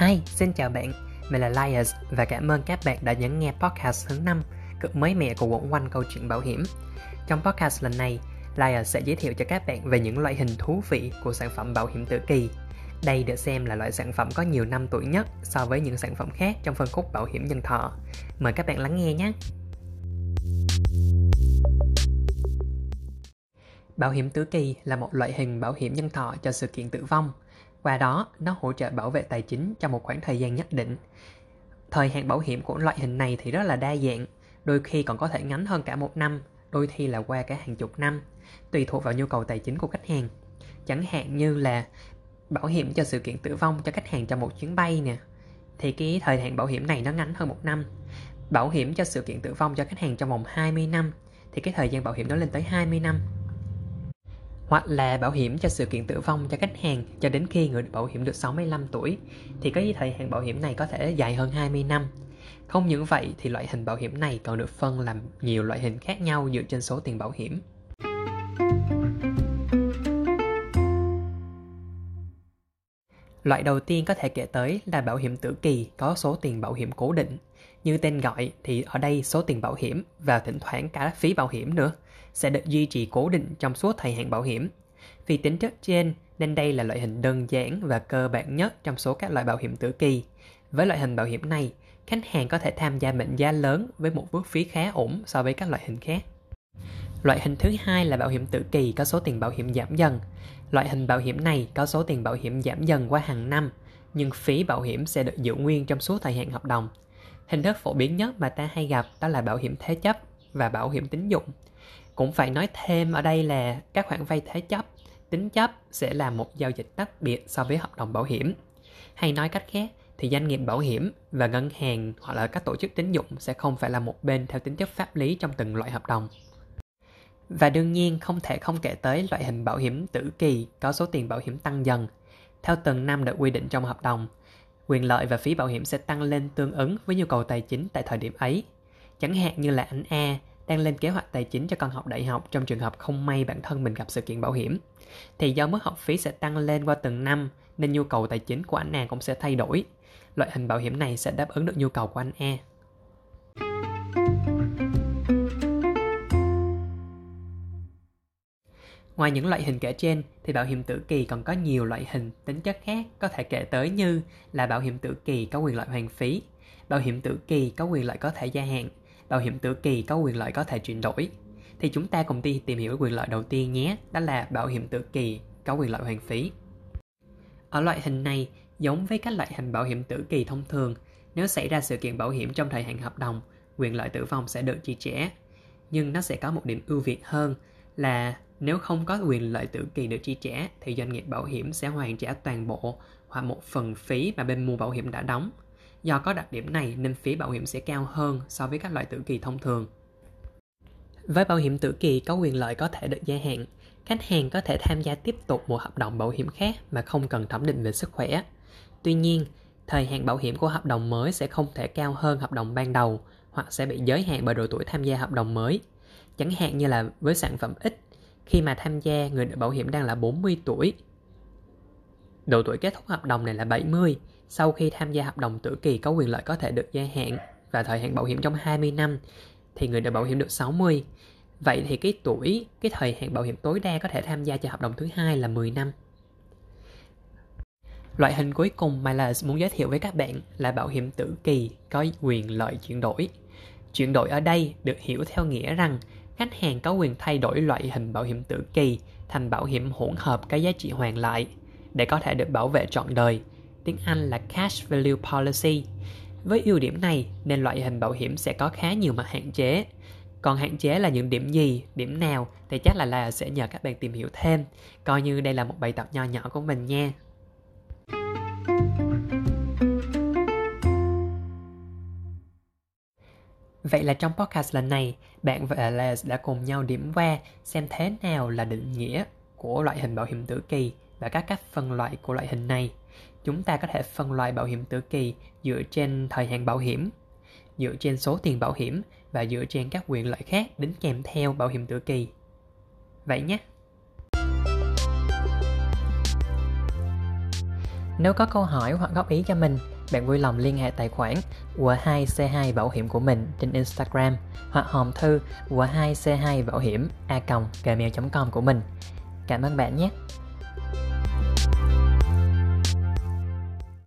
Hi, xin chào bạn, mình là Lias và cảm ơn các bạn đã nhấn nghe podcast thứ 5 cực mới mẻ của quẩn quanh câu chuyện bảo hiểm. Trong podcast lần này, Lias sẽ giới thiệu cho các bạn về những loại hình thú vị của sản phẩm bảo hiểm tử kỳ. Đây được xem là loại sản phẩm có nhiều năm tuổi nhất so với những sản phẩm khác trong phân khúc bảo hiểm nhân thọ. Mời các bạn lắng nghe nhé! Bảo hiểm tử kỳ là một loại hình bảo hiểm nhân thọ cho sự kiện tử vong – qua đó, nó hỗ trợ bảo vệ tài chính trong một khoảng thời gian nhất định. Thời hạn bảo hiểm của loại hình này thì rất là đa dạng, đôi khi còn có thể ngắn hơn cả một năm, đôi khi là qua cả hàng chục năm, tùy thuộc vào nhu cầu tài chính của khách hàng. Chẳng hạn như là bảo hiểm cho sự kiện tử vong cho khách hàng trong một chuyến bay nè, thì cái thời hạn bảo hiểm này nó ngắn hơn một năm. Bảo hiểm cho sự kiện tử vong cho khách hàng trong vòng 20 năm, thì cái thời gian bảo hiểm nó lên tới 20 năm hoặc là bảo hiểm cho sự kiện tử vong cho khách hàng cho đến khi người được bảo hiểm được 65 tuổi, thì cái thời hạn bảo hiểm này có thể dài hơn 20 năm. Không những vậy, thì loại hình bảo hiểm này còn được phân làm nhiều loại hình khác nhau dựa trên số tiền bảo hiểm. Loại đầu tiên có thể kể tới là bảo hiểm tử kỳ có số tiền bảo hiểm cố định. Như tên gọi thì ở đây số tiền bảo hiểm và thỉnh thoảng cả phí bảo hiểm nữa sẽ được duy trì cố định trong suốt thời hạn bảo hiểm. Vì tính chất trên nên đây là loại hình đơn giản và cơ bản nhất trong số các loại bảo hiểm tử kỳ. Với loại hình bảo hiểm này, khách hàng có thể tham gia mệnh giá lớn với một bước phí khá ổn so với các loại hình khác. Loại hình thứ hai là bảo hiểm tử kỳ có số tiền bảo hiểm giảm dần. Loại hình bảo hiểm này có số tiền bảo hiểm giảm dần qua hàng năm, nhưng phí bảo hiểm sẽ được giữ nguyên trong suốt thời hạn hợp đồng. Hình thức phổ biến nhất mà ta hay gặp đó là bảo hiểm thế chấp và bảo hiểm tín dụng. Cũng phải nói thêm ở đây là các khoản vay thế chấp, tính chấp sẽ là một giao dịch tách biệt so với hợp đồng bảo hiểm. Hay nói cách khác thì doanh nghiệp bảo hiểm và ngân hàng hoặc là các tổ chức tín dụng sẽ không phải là một bên theo tính chất pháp lý trong từng loại hợp đồng. Và đương nhiên không thể không kể tới loại hình bảo hiểm tử kỳ có số tiền bảo hiểm tăng dần. Theo từng năm được quy định trong hợp đồng, quyền lợi và phí bảo hiểm sẽ tăng lên tương ứng với nhu cầu tài chính tại thời điểm ấy. Chẳng hạn như là anh A đang lên kế hoạch tài chính cho con học đại học trong trường hợp không may bản thân mình gặp sự kiện bảo hiểm. Thì do mức học phí sẽ tăng lên qua từng năm nên nhu cầu tài chính của anh nàng cũng sẽ thay đổi. Loại hình bảo hiểm này sẽ đáp ứng được nhu cầu của anh e Ngoài những loại hình kể trên thì bảo hiểm tử kỳ còn có nhiều loại hình tính chất khác có thể kể tới như là bảo hiểm tử kỳ có quyền lợi hoàn phí, bảo hiểm tử kỳ có quyền lợi có thể gia hạn, bảo hiểm tử kỳ có quyền lợi có thể chuyển đổi. Thì chúng ta cùng đi tìm hiểu quyền lợi đầu tiên nhé, đó là bảo hiểm tử kỳ có quyền lợi hoàn phí. Ở loại hình này, giống với các loại hình bảo hiểm tử kỳ thông thường, nếu xảy ra sự kiện bảo hiểm trong thời hạn hợp đồng, quyền lợi tử vong sẽ được chi trả. Nhưng nó sẽ có một điểm ưu việt hơn là nếu không có quyền lợi tử kỳ được chi trả thì doanh nghiệp bảo hiểm sẽ hoàn trả toàn bộ hoặc một phần phí mà bên mua bảo hiểm đã đóng. Do có đặc điểm này nên phí bảo hiểm sẽ cao hơn so với các loại tử kỳ thông thường. Với bảo hiểm tử kỳ có quyền lợi có thể được gia hạn, khách hàng có thể tham gia tiếp tục một hợp đồng bảo hiểm khác mà không cần thẩm định về sức khỏe. Tuy nhiên, thời hạn bảo hiểm của hợp đồng mới sẽ không thể cao hơn hợp đồng ban đầu hoặc sẽ bị giới hạn bởi độ tuổi tham gia hợp đồng mới. Chẳng hạn như là với sản phẩm X, khi mà tham gia người được bảo hiểm đang là 40 tuổi. Độ tuổi kết thúc hợp đồng này là 70, sau khi tham gia hợp đồng tử kỳ có quyền lợi có thể được gia hạn và thời hạn bảo hiểm trong 20 năm thì người được bảo hiểm được 60. Vậy thì cái tuổi, cái thời hạn bảo hiểm tối đa có thể tham gia cho hợp đồng thứ hai là 10 năm. Loại hình cuối cùng mà là muốn giới thiệu với các bạn là bảo hiểm tử kỳ có quyền lợi chuyển đổi. Chuyển đổi ở đây được hiểu theo nghĩa rằng khách hàng có quyền thay đổi loại hình bảo hiểm tử kỳ thành bảo hiểm hỗn hợp có giá trị hoàn lại để có thể được bảo vệ trọn đời tiếng Anh là Cash Value Policy. Với ưu điểm này nên loại hình bảo hiểm sẽ có khá nhiều mặt hạn chế. Còn hạn chế là những điểm gì, điểm nào thì chắc là là sẽ nhờ các bạn tìm hiểu thêm. Coi như đây là một bài tập nho nhỏ của mình nha. Vậy là trong podcast lần này, bạn và Alex đã cùng nhau điểm qua xem thế nào là định nghĩa của loại hình bảo hiểm tử kỳ và các cách phân loại của loại hình này chúng ta có thể phân loại bảo hiểm tử kỳ dựa trên thời hạn bảo hiểm, dựa trên số tiền bảo hiểm và dựa trên các quyền lợi khác đính kèm theo bảo hiểm tử kỳ. Vậy nhé! Nếu có câu hỏi hoặc góp ý cho mình, bạn vui lòng liên hệ tài khoản W2C2 Bảo hiểm của mình trên Instagram hoặc hòm thư W2C2 Bảo hiểm a gmail.com của mình. Cảm ơn bạn nhé!